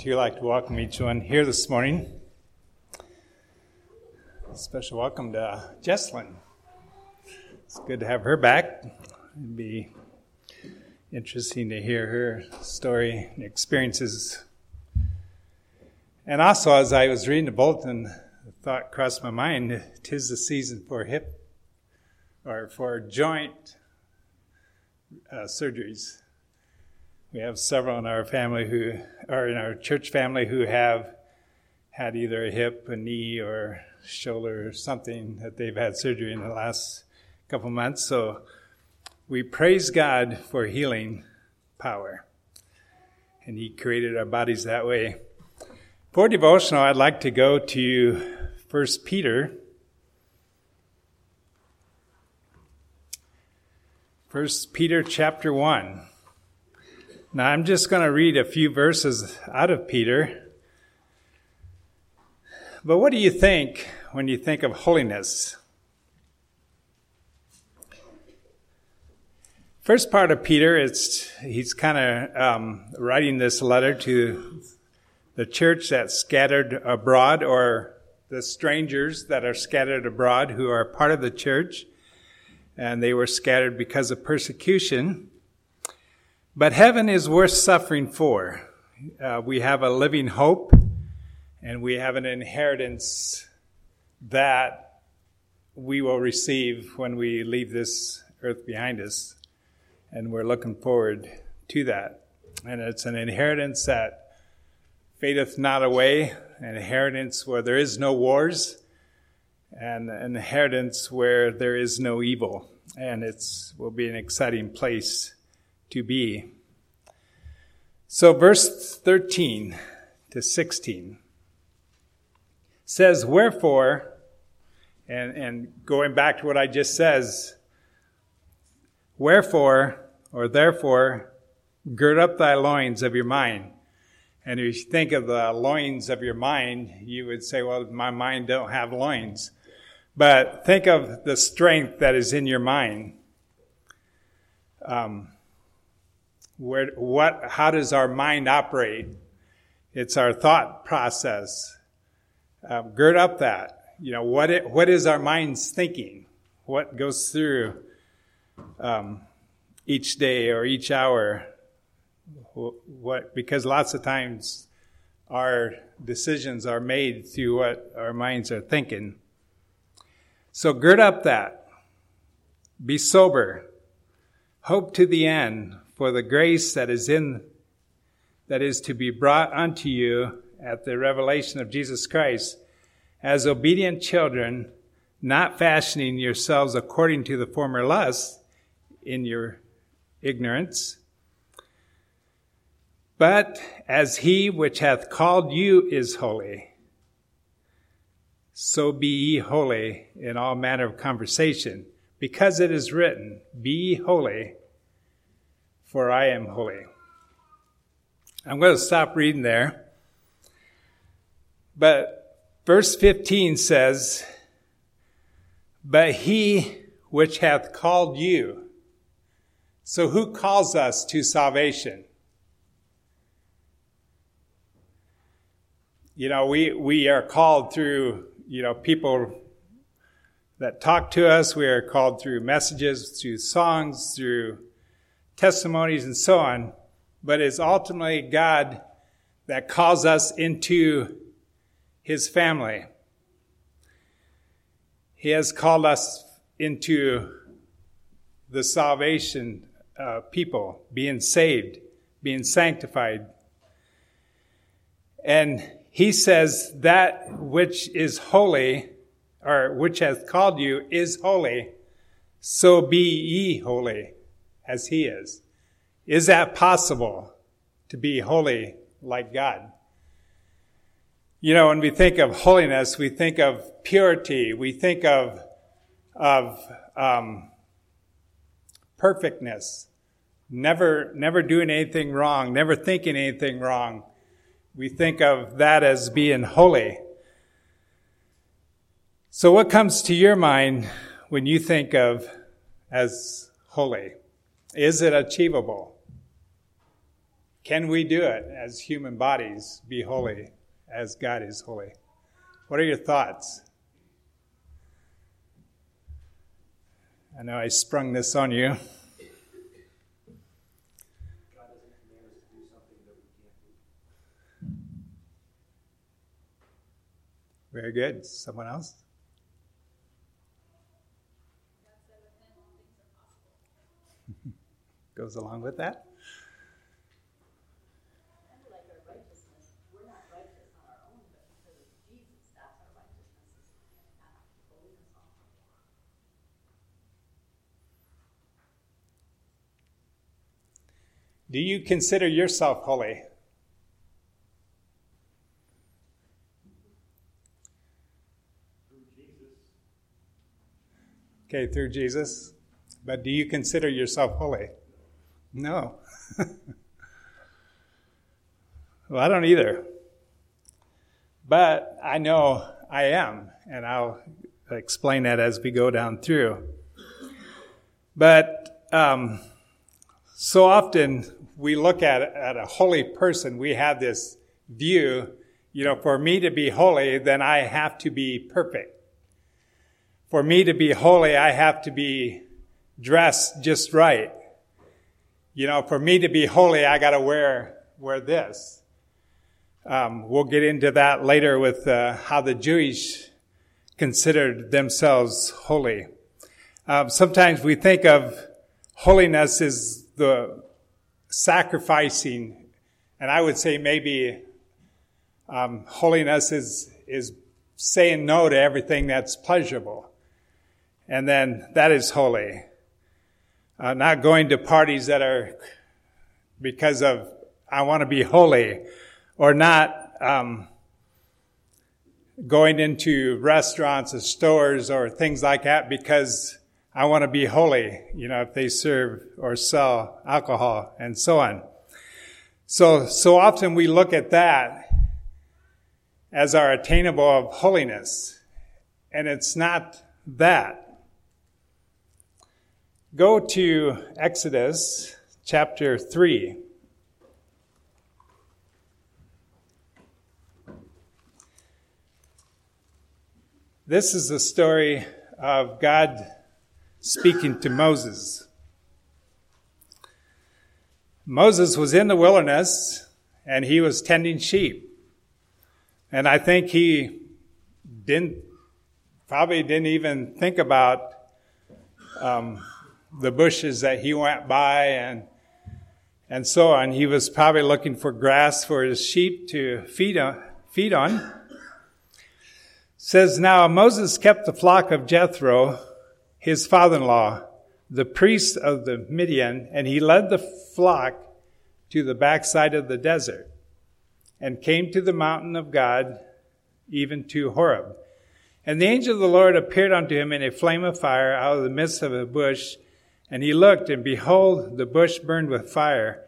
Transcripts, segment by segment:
too like to welcome each one here this morning. Special welcome to Jesslyn. It's good to have her back. It'd be interesting to hear her story and experiences. And also, as I was reading the bulletin, the thought crossed my mind: "Tis the season for hip or for joint uh, surgeries." We have several in our family who are in our church family who have had either a hip, a knee, or shoulder or something that they've had surgery in the last couple months. So we praise God for healing power. And He created our bodies that way. For devotional, I'd like to go to 1 Peter. 1 Peter chapter 1. Now, I'm just going to read a few verses out of Peter. But what do you think when you think of holiness? First part of Peter, it's he's kind of um, writing this letter to the church that's scattered abroad, or the strangers that are scattered abroad who are part of the church, and they were scattered because of persecution. But heaven is worth suffering for. Uh, we have a living hope, and we have an inheritance that we will receive when we leave this earth behind us. And we're looking forward to that. And it's an inheritance that fadeth not away, an inheritance where there is no wars, and an inheritance where there is no evil. And it will be an exciting place to be. So, verse 13 to 16 says, Wherefore, and, and going back to what I just says, wherefore, or therefore, gird up thy loins of your mind. And if you think of the loins of your mind, you would say, well, my mind don't have loins. But think of the strength that is in your mind. Um, where, what, how does our mind operate? It's our thought process. Um, gird up that. You know, what, it, what is our minds thinking? What goes through um, each day or each hour? What, because lots of times our decisions are made through what our minds are thinking. So gird up that. Be sober. Hope to the end for the grace that is in that is to be brought unto you at the revelation of Jesus Christ as obedient children not fashioning yourselves according to the former lusts in your ignorance but as he which hath called you is holy so be ye holy in all manner of conversation because it is written be holy for I am holy. I'm going to stop reading there. But verse 15 says, But he which hath called you. So who calls us to salvation? You know, we, we are called through, you know, people that talk to us. We are called through messages, through songs, through testimonies, and so on, but it's ultimately God that calls us into his family. He has called us into the salvation uh, people, being saved, being sanctified. And he says that which is holy, or which hath called you, is holy. So be ye holy as He is. Is that possible to be holy like God? You know, when we think of holiness, we think of purity, we think of, of um, perfectness, never, never doing anything wrong, never thinking anything wrong. We think of that as being holy. So, what comes to your mind when you think of as holy? Is it achievable? can we do it as human bodies, be holy as God is holy? What are your thoughts? I know I sprung this on you. Very good. Someone else? Goes along with that? Do you consider yourself holy? Okay, through Jesus. But do you consider yourself holy? No. well, I don't either. But I know I am, and I'll explain that as we go down through. But um, so often we look at, at a holy person, we have this view, you know, for me to be holy, then I have to be perfect for me to be holy, I have to be dressed just right. You know, for me to be holy, I got to wear wear this. Um, we'll get into that later with uh, how the Jewish considered themselves holy. Um, sometimes we think of holiness as the sacrificing, and I would say maybe um, holiness is is saying no to everything that's pleasurable and then that is holy. Uh, not going to parties that are because of I want to be holy, or not um, going into restaurants or stores or things like that because I want to be holy. You know, if they serve or sell alcohol and so on. So so often we look at that as our attainable of holiness, and it's not that. Go to Exodus chapter 3. This is the story of God speaking to Moses. Moses was in the wilderness and he was tending sheep. And I think he didn't, probably didn't even think about um, the bushes that he went by and and so on. He was probably looking for grass for his sheep to feed on. Feed on. says now Moses kept the flock of Jethro, his father-in-law, the priest of the Midian, and he led the flock to the backside of the desert, and came to the mountain of God, even to Horeb. And the angel of the Lord appeared unto him in a flame of fire out of the midst of a bush. And he looked, and behold, the bush burned with fire,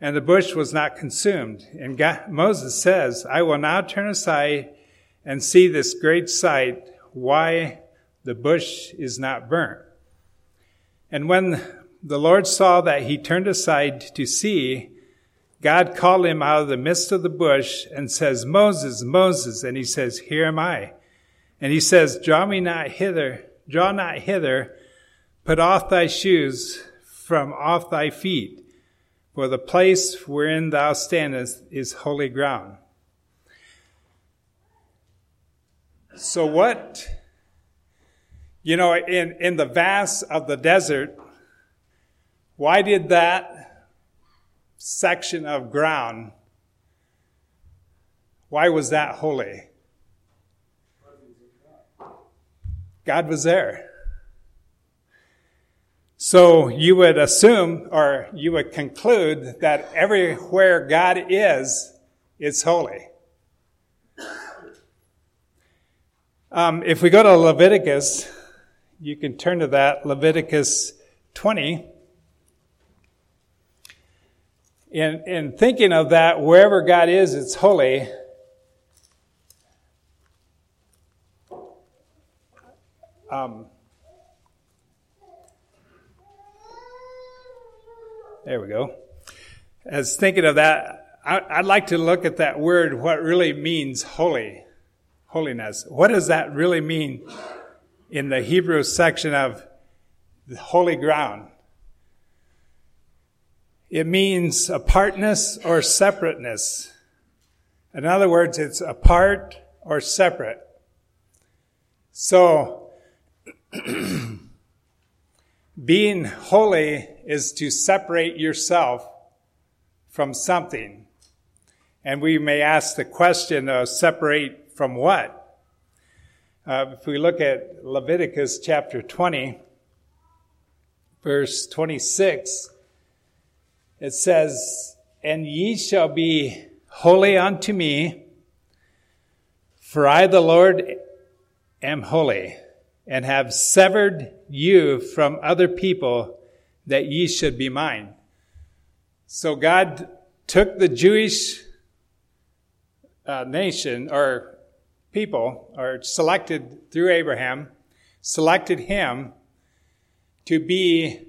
and the bush was not consumed. And God, Moses says, I will now turn aside and see this great sight, why the bush is not burnt. And when the Lord saw that he turned aside to see, God called him out of the midst of the bush and says, Moses, Moses. And he says, Here am I. And he says, Draw me not hither, draw not hither, Put off thy shoes from off thy feet, for the place wherein thou standest is holy ground. So what, you know, in, in the vast of the desert, why did that section of ground, why was that holy? God was there. So you would assume or you would conclude that everywhere God is, it's holy. Um, if we go to Leviticus, you can turn to that, Leviticus 20. In, in thinking of that, wherever God is, it's holy. Um, There we go. as thinking of that, I, would like to look at that word, what really means holy, holiness. What does that really mean in the Hebrew section of the holy ground? It means apartness or separateness. In other words, it's apart or separate. So, being holy is to separate yourself from something. And we may ask the question of separate from what? Uh, if we look at Leviticus chapter 20, verse 26, it says, And ye shall be holy unto me, for I, the Lord, am holy, and have severed you from other people that ye should be mine. So God took the Jewish uh, nation or people, or selected through Abraham, selected him to be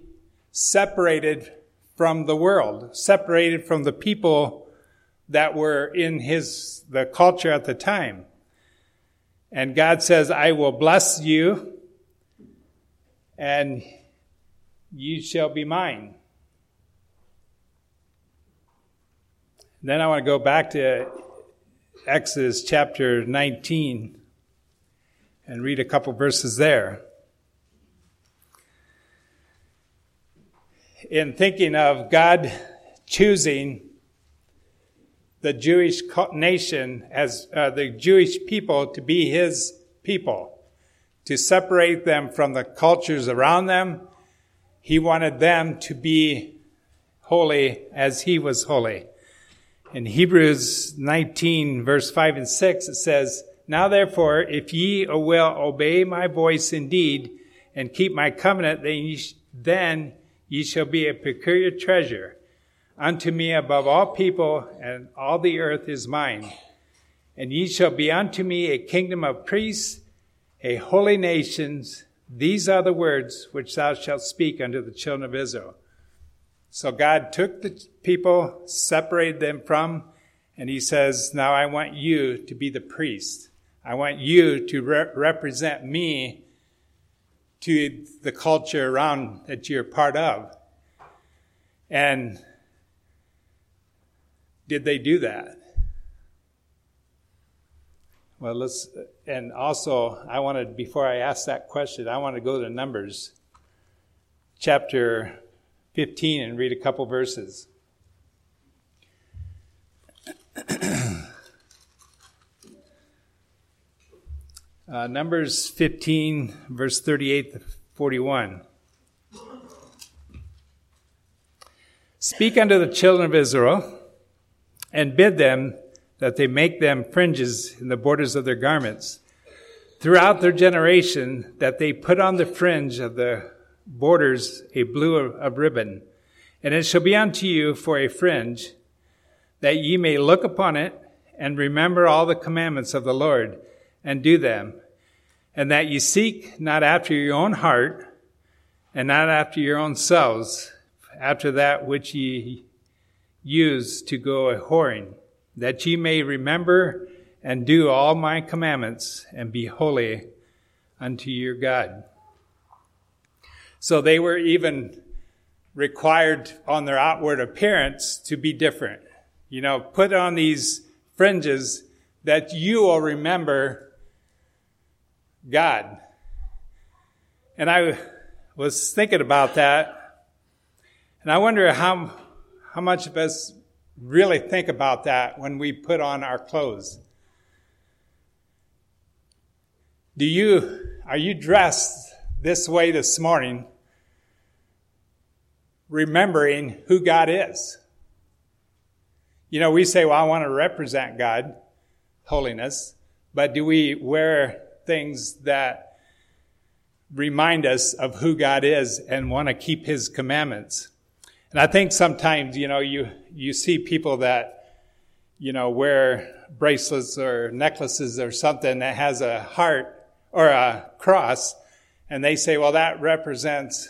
separated from the world, separated from the people that were in his the culture at the time. And God says, I will bless you and you shall be mine. Then I want to go back to Exodus chapter 19 and read a couple verses there. In thinking of God choosing the Jewish nation as uh, the Jewish people to be his people, to separate them from the cultures around them, he wanted them to be holy as he was holy. In Hebrews 19 verse 5 and 6, it says, Now therefore, if ye will obey my voice indeed, and keep my covenant, then ye, sh- then ye shall be a peculiar treasure unto me above all people, and all the earth is mine. And ye shall be unto me a kingdom of priests, a holy nations. These are the words which thou shalt speak unto the children of Israel. So God took the people, separated them from, and he says, Now I want you to be the priest. I want you to re- represent me to the culture around that you're part of. And did they do that? Well, let's, and also, I wanted, before I ask that question, I want to go to Numbers chapter 15 and read a couple verses. uh, Numbers 15, verse 38 to 41. Speak unto the children of Israel, and bid them that they make them fringes in the borders of their garments. Throughout their generation, that they put on the fringe of the borders a blue of ribbon. And it shall be unto you for a fringe, that ye may look upon it and remember all the commandments of the Lord and do them, and that ye seek not after your own heart and not after your own selves, after that which ye use to go a whoring, that ye may remember and do all my commandments and be holy unto your God. So they were even required on their outward appearance to be different. You know, put on these fringes that you will remember God. And I was thinking about that, and I wonder how, how much of us really think about that when we put on our clothes. Do you, are you dressed this way this morning remembering who God is. You know, we say, well, I want to represent God, holiness, but do we wear things that remind us of who God is and want to keep his commandments? And I think sometimes, you know, you, you see people that, you know, wear bracelets or necklaces or something that has a heart or a cross, and they say, well, that represents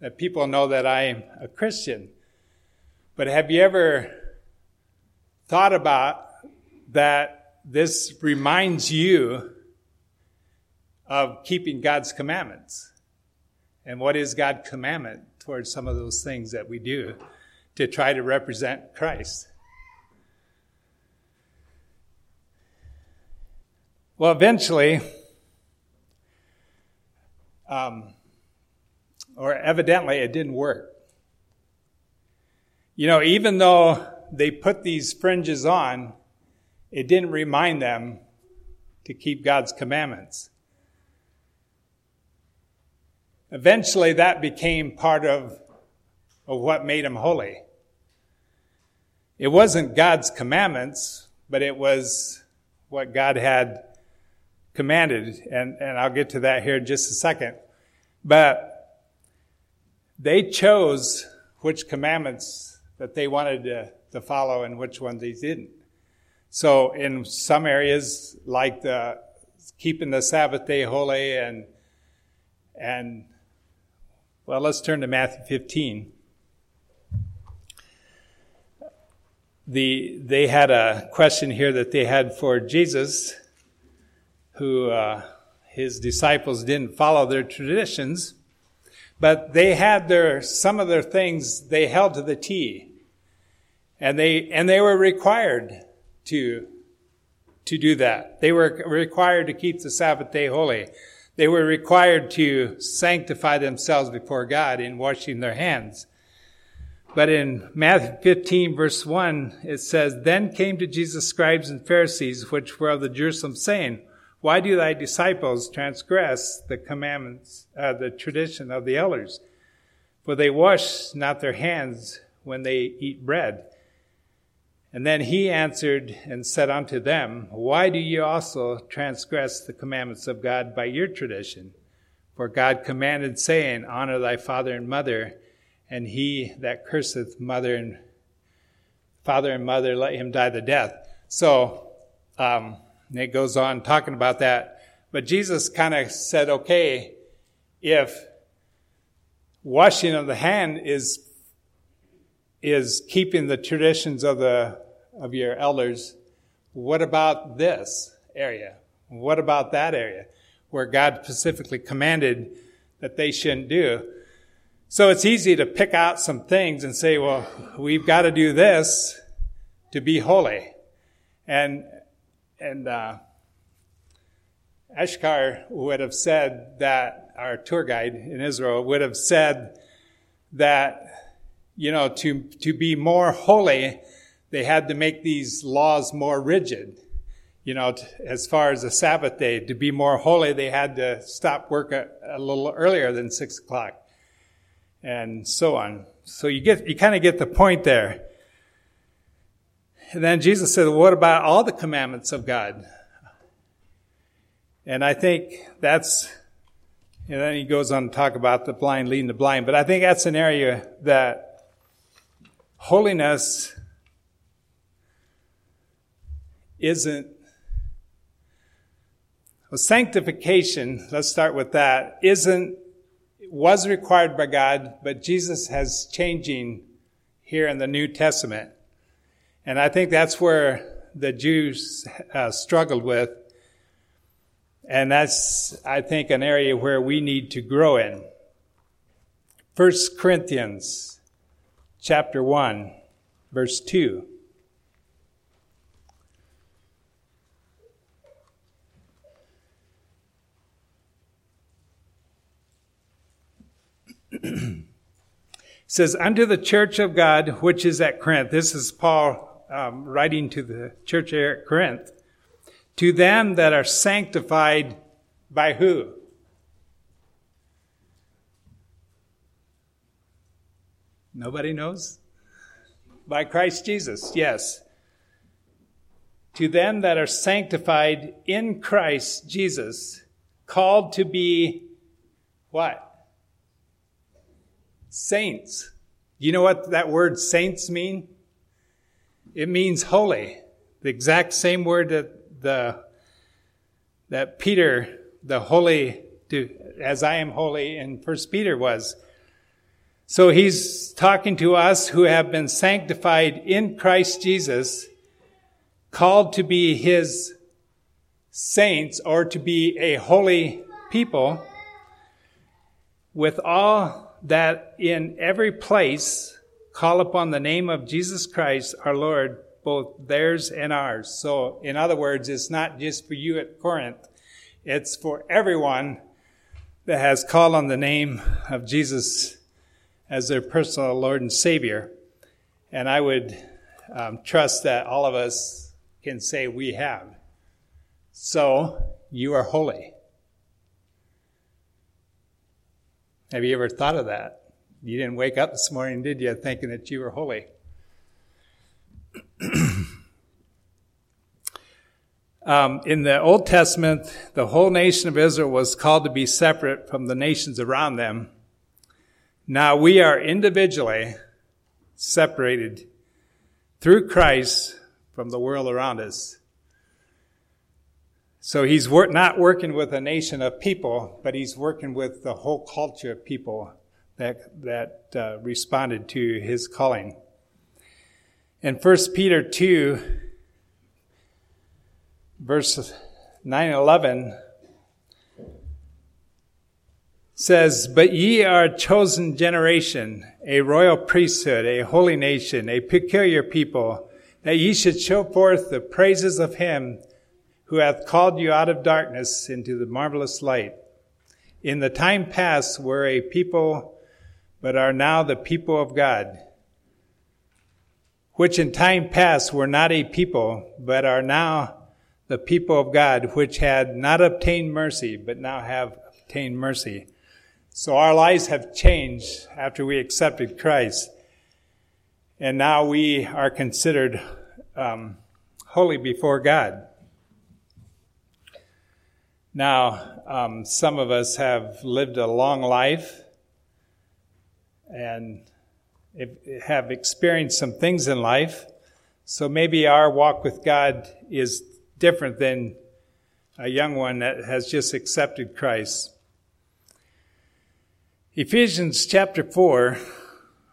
that people know that I am a Christian. But have you ever thought about that this reminds you of keeping God's commandments? And what is God's commandment towards some of those things that we do to try to represent Christ? Well, eventually, um, or evidently, it didn't work. You know, even though they put these fringes on, it didn't remind them to keep God's commandments. Eventually, that became part of, of what made them holy. It wasn't God's commandments, but it was what God had commanded. And, and I'll get to that here in just a second. But they chose which commandments that they wanted to, to follow and which ones they didn't. So in some areas, like the keeping the Sabbath day holy and and well, let's turn to Matthew 15. The they had a question here that they had for Jesus, who uh, his disciples didn't follow their traditions, but they had their, some of their things they held to the T. And they, and they were required to, to do that. They were required to keep the Sabbath day holy. They were required to sanctify themselves before God in washing their hands. But in Matthew 15 verse 1, it says, Then came to Jesus scribes and Pharisees, which were of the Jerusalem, saying, why do thy disciples transgress the commandments, uh, the tradition of the elders? For they wash not their hands when they eat bread. And then he answered and said unto them, Why do ye also transgress the commandments of God by your tradition? For God commanded, saying, Honor thy father and mother, and he that curseth mother and father and mother, let him die the death. So, um, it goes on talking about that. But Jesus kind of said, okay, if washing of the hand is is keeping the traditions of the of your elders, what about this area? What about that area where God specifically commanded that they shouldn't do? So it's easy to pick out some things and say, well, we've got to do this to be holy. And and uh, Ashkar would have said that our tour guide in Israel would have said that you know to to be more holy, they had to make these laws more rigid. You know, t- as far as the Sabbath day, to be more holy, they had to stop work a, a little earlier than six o'clock, and so on. So you get you kind of get the point there. And then Jesus said, What about all the commandments of God? And I think that's, and then he goes on to talk about the blind leading the blind, but I think that's an area that holiness isn't, well, sanctification, let's start with that, isn't, was required by God, but Jesus has changing here in the New Testament. And I think that's where the Jews uh, struggled with. And that's, I think, an area where we need to grow in. First Corinthians chapter 1, verse 2. says, Unto the church of God which is at Corinth. This is Paul um, writing to the church at Corinth, to them that are sanctified by who? Nobody knows? By Christ Jesus, yes. To them that are sanctified in Christ Jesus, called to be what? Saints. You know what that word saints mean? It means holy. The exact same word that the that Peter, the holy, as I am holy in First Peter was. So he's talking to us who have been sanctified in Christ Jesus, called to be his saints or to be a holy people, with all that in every place call upon the name of Jesus Christ our Lord, both theirs and ours. So, in other words, it's not just for you at Corinth, it's for everyone that has called on the name of Jesus as their personal Lord and Savior. And I would um, trust that all of us can say we have. So, you are holy. Have you ever thought of that? You didn't wake up this morning, did you, thinking that you were holy? um, in the Old Testament, the whole nation of Israel was called to be separate from the nations around them. Now we are individually separated through Christ from the world around us. So he's wor- not working with a nation of people, but he's working with the whole culture of people that, that uh, responded to his calling. In 1 Peter 2, verse 9 11, says, But ye are a chosen generation, a royal priesthood, a holy nation, a peculiar people, that ye should show forth the praises of him who hath called you out of darkness into the marvelous light. In the time past were a people, but are now the people of God, which in time past were not a people, but are now the people of God, which had not obtained mercy, but now have obtained mercy. So our lives have changed after we accepted Christ. And now we are considered um, holy before God. Now, um, some of us have lived a long life and have experienced some things in life. So maybe our walk with God is different than a young one that has just accepted Christ. Ephesians chapter 4,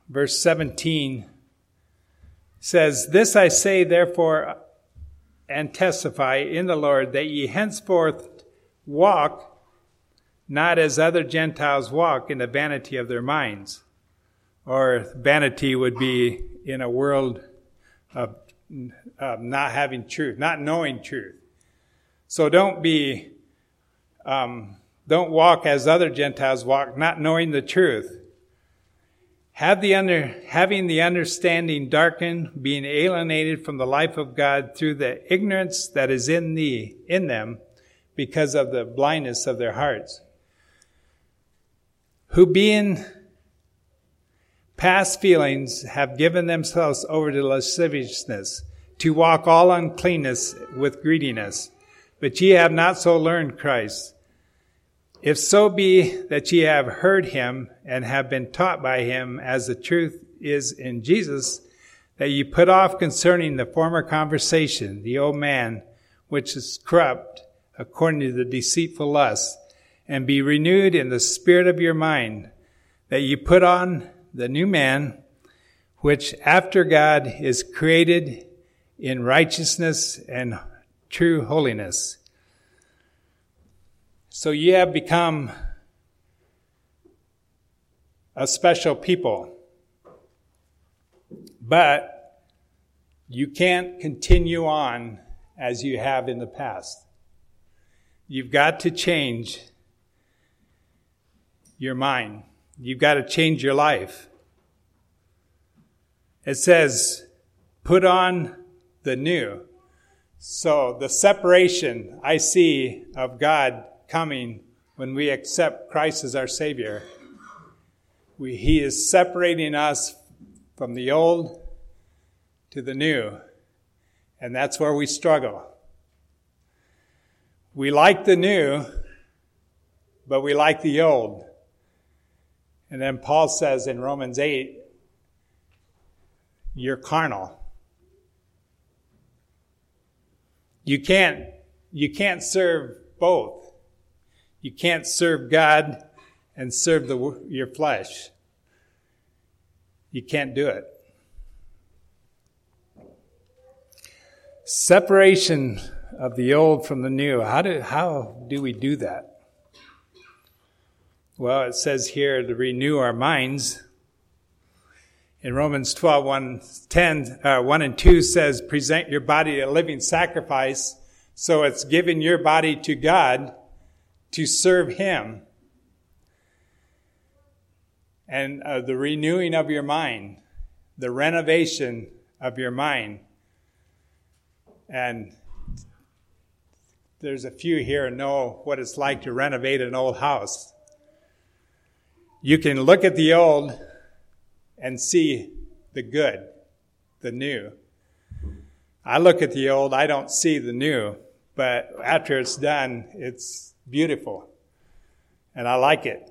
verse 17 says, This I say, therefore, and testify in the Lord that ye henceforth walk not as other Gentiles walk in the vanity of their minds. Or vanity would be in a world of, of not having truth, not knowing truth. So don't be, um, don't walk as other Gentiles walk, not knowing the truth. Have the under, having the understanding darkened, being alienated from the life of God through the ignorance that is in thee, in them, because of the blindness of their hearts, who being past feelings have given themselves over to lasciviousness, to walk all uncleanness with greediness. But ye have not so learned Christ. If so be that ye have heard him and have been taught by him as the truth is in Jesus, that ye put off concerning the former conversation the old man, which is corrupt according to the deceitful lust, and be renewed in the spirit of your mind, that you put on the new man, which after God is created in righteousness and true holiness. So you have become a special people. But you can't continue on as you have in the past. You've got to change your mind. You've got to change your life. It says, put on the new. So the separation I see of God coming when we accept Christ as our Savior, we, He is separating us from the old to the new. And that's where we struggle. We like the new, but we like the old. And then Paul says in Romans 8, you're carnal. You can't, you can't serve both. You can't serve God and serve the, your flesh. You can't do it. Separation of the old from the new. How do, how do we do that? Well, it says here to renew our minds. In Romans 12, 1, 10, uh, 1 and 2 says, present your body a living sacrifice. So it's giving your body to God to serve Him. And uh, the renewing of your mind, the renovation of your mind. And there's a few here know what it's like to renovate an old house. You can look at the old and see the good, the new. I look at the old, I don't see the new, but after it's done, it's beautiful. And I like it.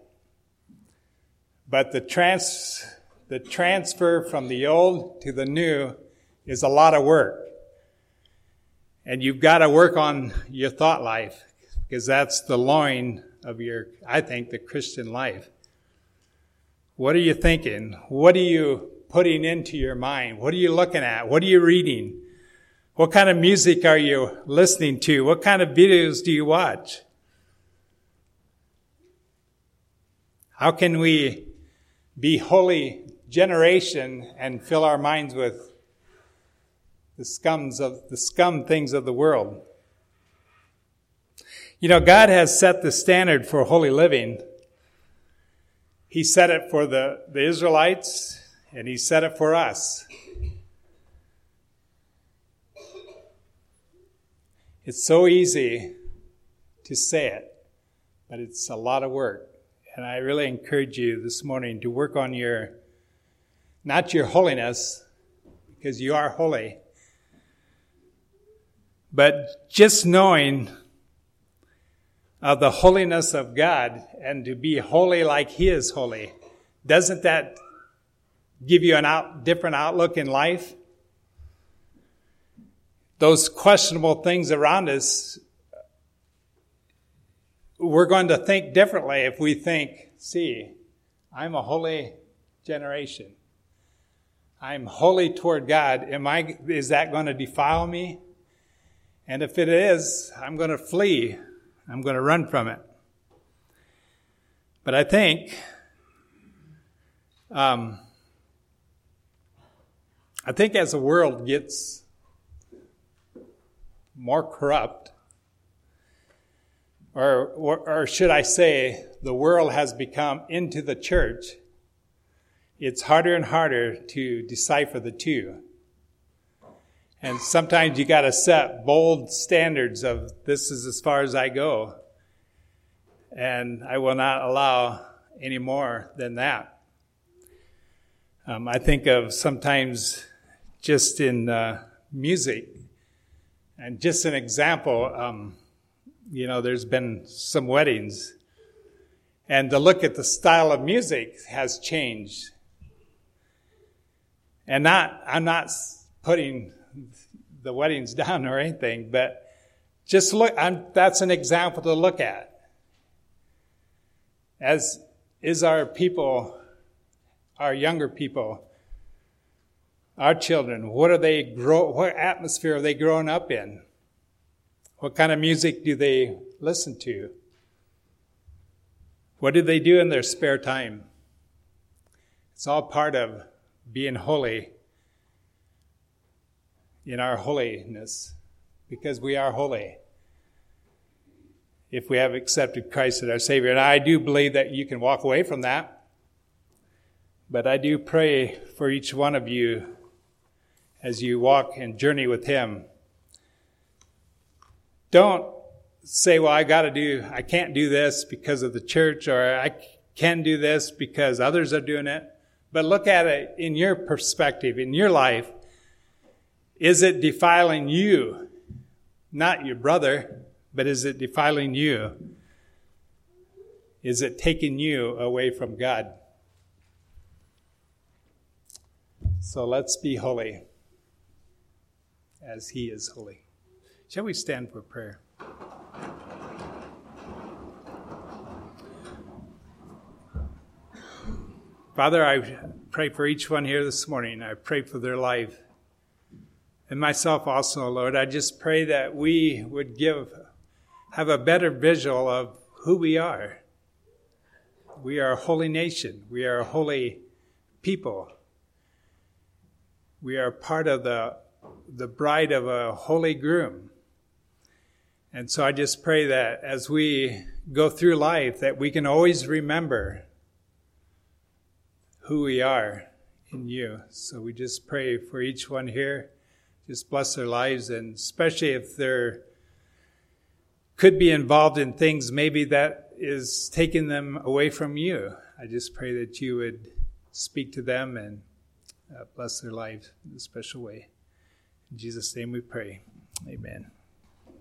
But the trans, the transfer from the old to the new is a lot of work. And you've got to work on your thought life because that's the loin of your, I think, the Christian life. What are you thinking? What are you putting into your mind? What are you looking at? What are you reading? What kind of music are you listening to? What kind of videos do you watch? How can we be holy generation and fill our minds with the scums of the scum things of the world. You know, God has set the standard for holy living. He set it for the, the Israelites and he set it for us. It's so easy to say it, but it's a lot of work. And I really encourage you this morning to work on your, not your holiness, because you are holy, but just knowing of the holiness of God and to be holy like He is holy, doesn't that give you an out, different outlook in life? Those questionable things around us, we're going to think differently if we think, see, I'm a holy generation. I'm holy toward God. Am I, is that going to defile me? And if it is, I'm going to flee. I'm going to run from it. But I think, um, I think as the world gets more corrupt, or, or, or should I say, the world has become into the church, it's harder and harder to decipher the two. And sometimes you got to set bold standards of this is as far as I go. And I will not allow any more than that. Um, I think of sometimes just in uh, music, and just an example, um, you know, there's been some weddings, and to look at the style of music has changed. And not, I'm not putting the weddings down or anything, but just look, I'm, that's an example to look at. As is our people, our younger people, our children, what are they grow, what atmosphere are they growing up in? What kind of music do they listen to? What do they do in their spare time? It's all part of being holy in our holiness because we are holy if we have accepted Christ as our Savior. And I do believe that you can walk away from that. But I do pray for each one of you as you walk and journey with Him. Don't say, well, I got to do, I can't do this because of the church, or I can do this because others are doing it. But look at it in your perspective, in your life. Is it defiling you? Not your brother, but is it defiling you? Is it taking you away from God? So let's be holy as He is holy. Shall we stand for prayer? Father, I pray for each one here this morning. I pray for their life. And myself also, Lord. I just pray that we would give, have a better visual of who we are. We are a holy nation. We are a holy people. We are part of the, the bride of a holy groom. And so I just pray that as we go through life, that we can always remember who we are in you. So we just pray for each one here. Just bless their lives, and especially if they're could be involved in things maybe that is taking them away from you. I just pray that you would speak to them and uh, bless their lives in a special way. In Jesus' name we pray. Amen.